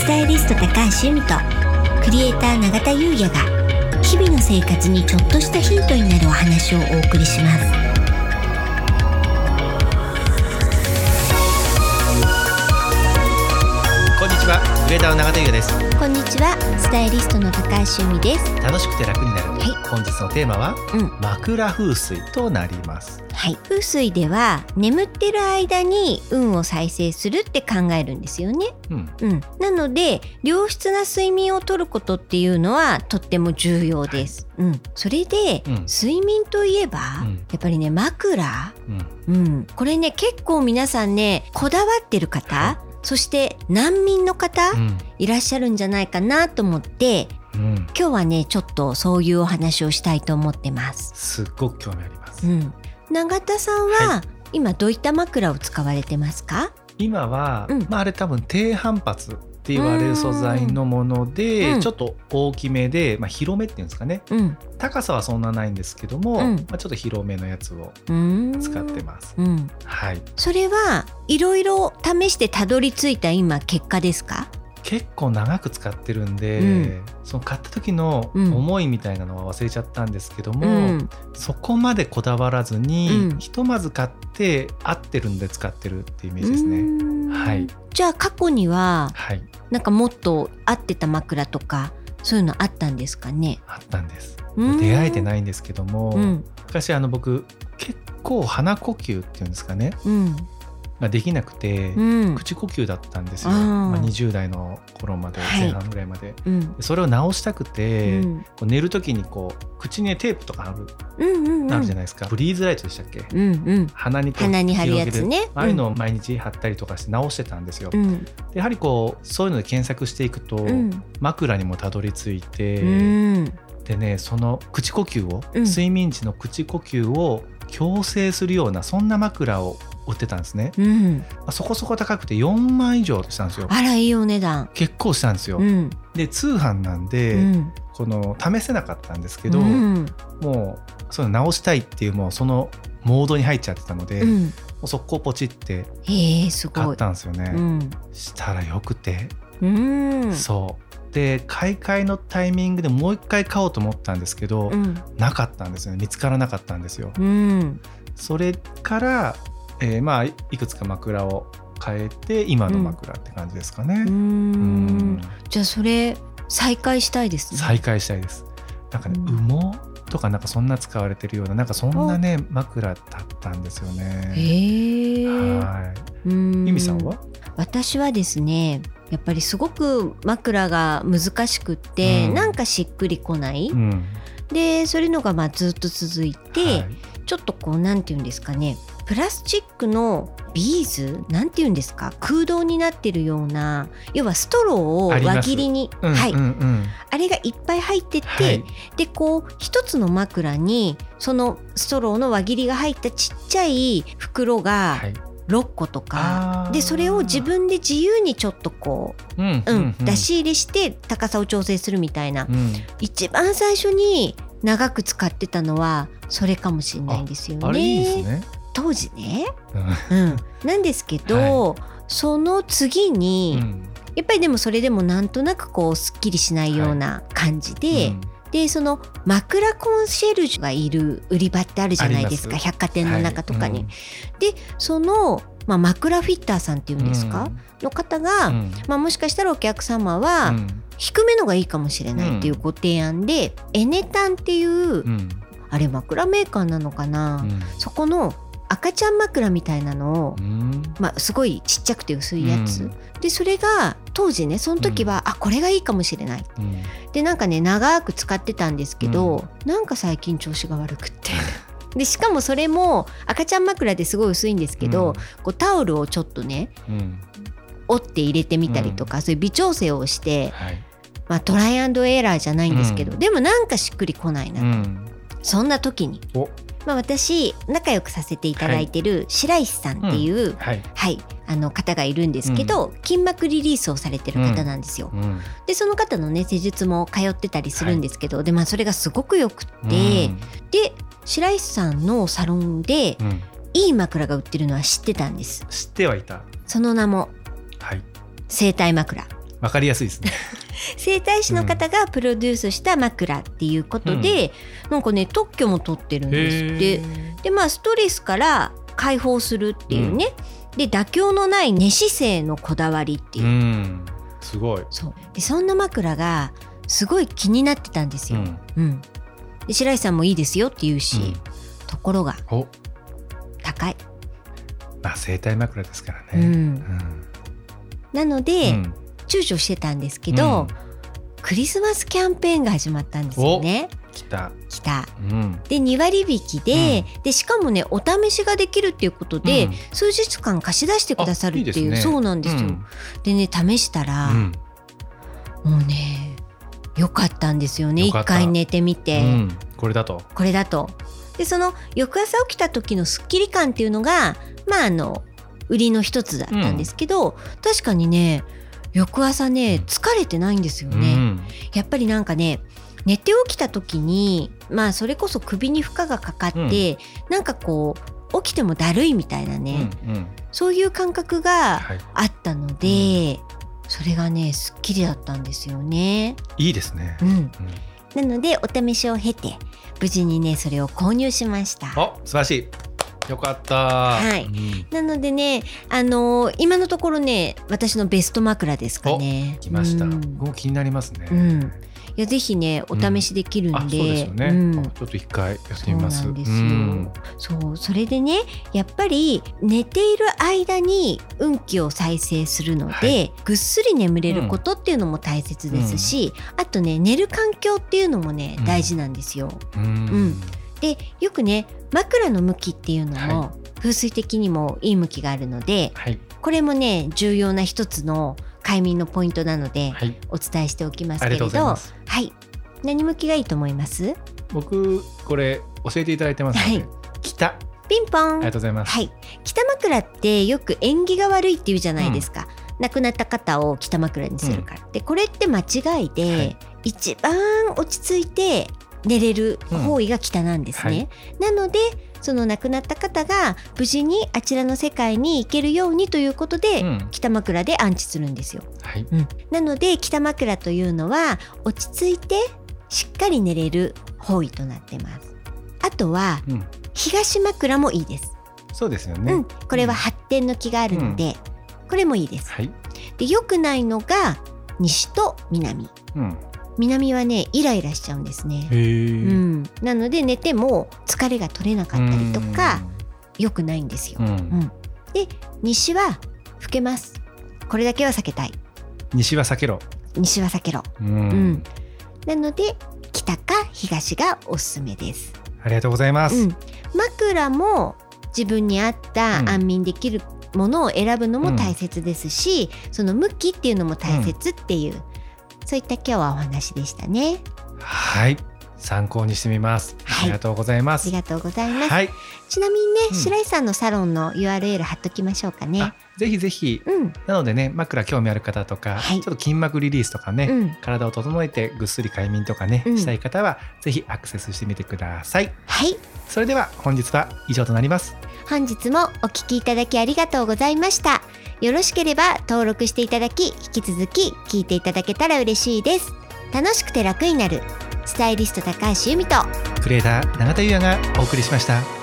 スタイリスト高橋由美とクリエイター永田優也が日々の生活にちょっとしたヒントになるお話をお送りします。は、クリエイターの永田優也です。こんにちは。スタイリストの高橋由美です。楽しくて楽になる。はい。本日のテーマはうん。枕風水となります。はい。風水では眠ってる間に運を再生するって考えるんですよね。うん、うん、なので良質な睡眠をとることっていうのはとっても重要です。うん、それで、うん。睡眠といえば、うん。やっぱりね枕、うん、うん、これね結構皆さんねこだわってる方、はそして難民の方、うん、いらっしゃるんじゃないかなと思ってうん、今日はねちょっとそういうお話をしたいと思ってます。すっごく興味あります。うん、永田さんは、は今どういった枕を使われてますか？今は、うん。まああれ多分低反発って言われる素材のもので、うん。ちょっと大きめで、まあ広めっていうんですかね。うん、高さはそんなないんですけども、うん。まあちょっと広めのやつをうん。使ってます。うん。はい。それはいろいろ試してたどり着いた今結果ですか？結構長く使ってるんで、うん。その買った時のうん。思いみたいなのは忘れちゃったんですけども、うん。そこまでこだわらずに、うん。ひとまず買って合ってるんで使ってるっていうイメージですね。ねはい。じゃあ過去にははい。なんかもっと合ってた枕とかそういうのあったんですかね？あったんです。うん。出会えてないんですけども、うん。昔あの僕結構鼻呼吸っていうんですかね。うんができなくて、うん。口呼吸だったんですよ、まあ、20代の頃まではい。前半ぐらいまで、うん。それを直したくて、うん。寝る時にこう口にテープとか貼るうんうんうん。あるじゃないですか、フリーズライトでしたっけ？うんうん。鼻に貼るやつね。広げる。ああいうのを毎日貼ったりとかして直してたんですよ、やはりこうそういうので検索していくと、うん。枕にもたどり着いて、うん。でねその口呼吸を、うん。睡眠時の口呼吸を矯正するようなそんな枕を売ってたんですね、うん。あそこそこ高くて4万以上したんですよ。あらいいお値段。結構したんですよ、うん。で通販なんで、うん。この試せなかったんですけど、うん。もうその直したいっていうもうそのモードに入っちゃってたので、もう速攻ポチって買ったんですよね、うん。したらよくて、うん。そう。で買い替えのタイミングでもう一回買おうと思ったんですけど、うん。なかったんですよね。見つからなかったんですよ、うん。それから、えーまあいくつか枕を変えて今の枕って感じですかね、ううん。んじゃあそれ再開したいですね。再開したいです。なんかね、うん。羽毛とかなんかそんな使われてるようななんかそんなね枕だったんですよね。へえはい。うん。由美さんは？私はですねやっぱりすごく枕が難しくって、うん。なんかしっくりこない、うん。でそういうのがまあずっと続いて、はい。ちょっとこうなんて言うんですかねプラスチックのビーズなんて言うんですか空洞になってるような要はストローを輪切りにうんはい、うんうん。あれがいっぱい入ってて、はい。でこう一つの枕にそのストローの輪切りが入ったちっちゃい袋がはい6個とか、でそれを自分で自由にちょっとこうんう、うん出し入れして高さを調整するみたいな、うん。一番最初に長く使ってたのはそれかもしれないんですよね。当時ね、うん。うん、なんですけど、その次に、うん。やっぱりでもそれでもなんとなくこうすっきりしないような感じで、うんでその枕コンシェルジュがいる売り場ってあるじゃないですか百貨店の中とかに。はい。でその、まあ、枕フィッターさんっていうんですか、の方が、うん。まあ、もしかしたらお客様は、うん。低めのがいいかもしれないっていうご提案で、エネタンっていう、うん。あれ枕メーカーなのかな、そこの赤ちゃん枕みたいなのを、うん。まあ、すごいちっちゃくて薄いやつ、うん。でそれが当時ねその時は、あこれがいいかもしれない。うん。でなんかね長く使ってたんですけど、なんか最近調子が悪くって。でしかもそれも赤ちゃん枕ですごい薄いんですけど、こうタオルをちょっとねうん。折って入れてみたりとか、そういう微調整をして、はい。まあ、トライアンドエラーじゃないんですけど、うん。でもなんかしっくりこないな、うん。そんな時に、おまあ、私仲良くさせていただいてる白石さんっていう、はい。はい、あの方がいるんですけど、筋膜リリースをされてる方なんですよ。うん。でその方のね施術も通ってたりするんですけど、でまあそれがすごくよくって、うん。で白石さんのサロンでうん。いい枕が売ってるのは知ってたんです。知ってはいた。その名もはい。生体枕。わかりやすいですね。整体師の方がプロデュースした枕っていうことで、なんかね特許も取ってるんですって。でまあストレスから解放するっていうね、で妥協のない寝姿勢のこだわりっていう。う、ん、すごい。そう。でそんな枕がすごい気になってたんですよ。うん、うん。で白石さんもいいですよって言うし、うん。ところがお、高い。まあ整体枕ですからうね。ん、なので、うん躊躇してたんですけど、うんクリスマスキャンペーンが始まったんですよね。来た。来たうん。で2割引きで,、でしかもねお試しができるっていうことで、うん数日間貸し出してくださるっていうねそうなんですよ。うんでね試したら、うんもうね良かったんですよね一回寝てみて、うんこれだと。これだと。でその翌朝起きた時のすっきり感っていうのがまああの売りの一つだったんですけど、確かにね翌朝ねうん疲れてないんですようね。んやっぱりなんかね寝て起きた時にまあそれこそ首に負荷がかかって、なんかこう起きてもだるいみたいなね、うんうんそういう感覚がはい。あったので、それがねすっきりだったんですよね。いいですねう。ん、うんなのでお試しを経て無事にねそれを購入しました。お、素晴らしい。よかった。はいうんなのでね、あのー今のところね私のベスト枕ですかね。来ました。うん僕も気になりますね。うんいやぜひねお試しできるんで、あ、そうですよね。うんあちょっと一回やってみます。そうなんですよんそうそれでねやっぱり寝ている間に運気を再生するので、はいぐっすり眠れることっていうのも大切ですし、あとね寝る環境っていうのもねうん大事なんですよ。うんでよくね枕の向きっていうのも、は風水的にもいい向きがあるのではい。これもね重要な一つの快眠のポイントなのではい。お伝えしておきますけれど。はい。何向きがいいと思います？僕これ教えていただいてますので。はい、北。ピンポン。ありがとうございます。はい、北枕ってよく縁起が悪いって言うじゃないですか、亡くなった方を北枕にするから、でこれって間違いで、はい。一番落ち着いて寝れる方位が北なんですね、なのでその亡くなった方が無事にあちらの世界に行けるようにということで、うん北枕で安置するんですよ、はい。なので北枕というのは落ち着いてしっかり寝れる方位となってますあとはうん。東枕もいいですそうですよね。うん、これは発展の気があるので、これもいいです。はい。で良くないのが西と南。うん。南はねイライラしちゃうんですね。うん、なので寝ても疲れが取れなかったりとか良くないんですよう。ん。んで西は老けます。これだけは避けたい。西は避けろ。西は避けろ。ううんん。なので北か東がおすすめです。ありがとうございます。うん、枕も自分に合ったうん安眠できるものを選ぶのも大切ですし、その向きっていうのも大切っていう、そういった今日はお話でしたね。はい。参考にしてみます。はいありがとうございます。ありがとうございます。はい。ちなみにね、うん白石さんのサロンの URL 貼っときましょうかねあ。ぜひぜひ。うん、なのでね、枕興味ある方とか、はいちょっと筋膜リリースとかね、うん、体を整えてぐっすり快眠とかね、うんしたい方はぜひアクセスしてみてください。はい。それでは本日は以上となります。本日もお聞きいただきありがとうございました。よろしければ登録していただき、引き続き聞いていただけたら嬉しいです。楽しくて楽になる。スタイリスト高橋由美とクリエイター永田優也がお送りしました。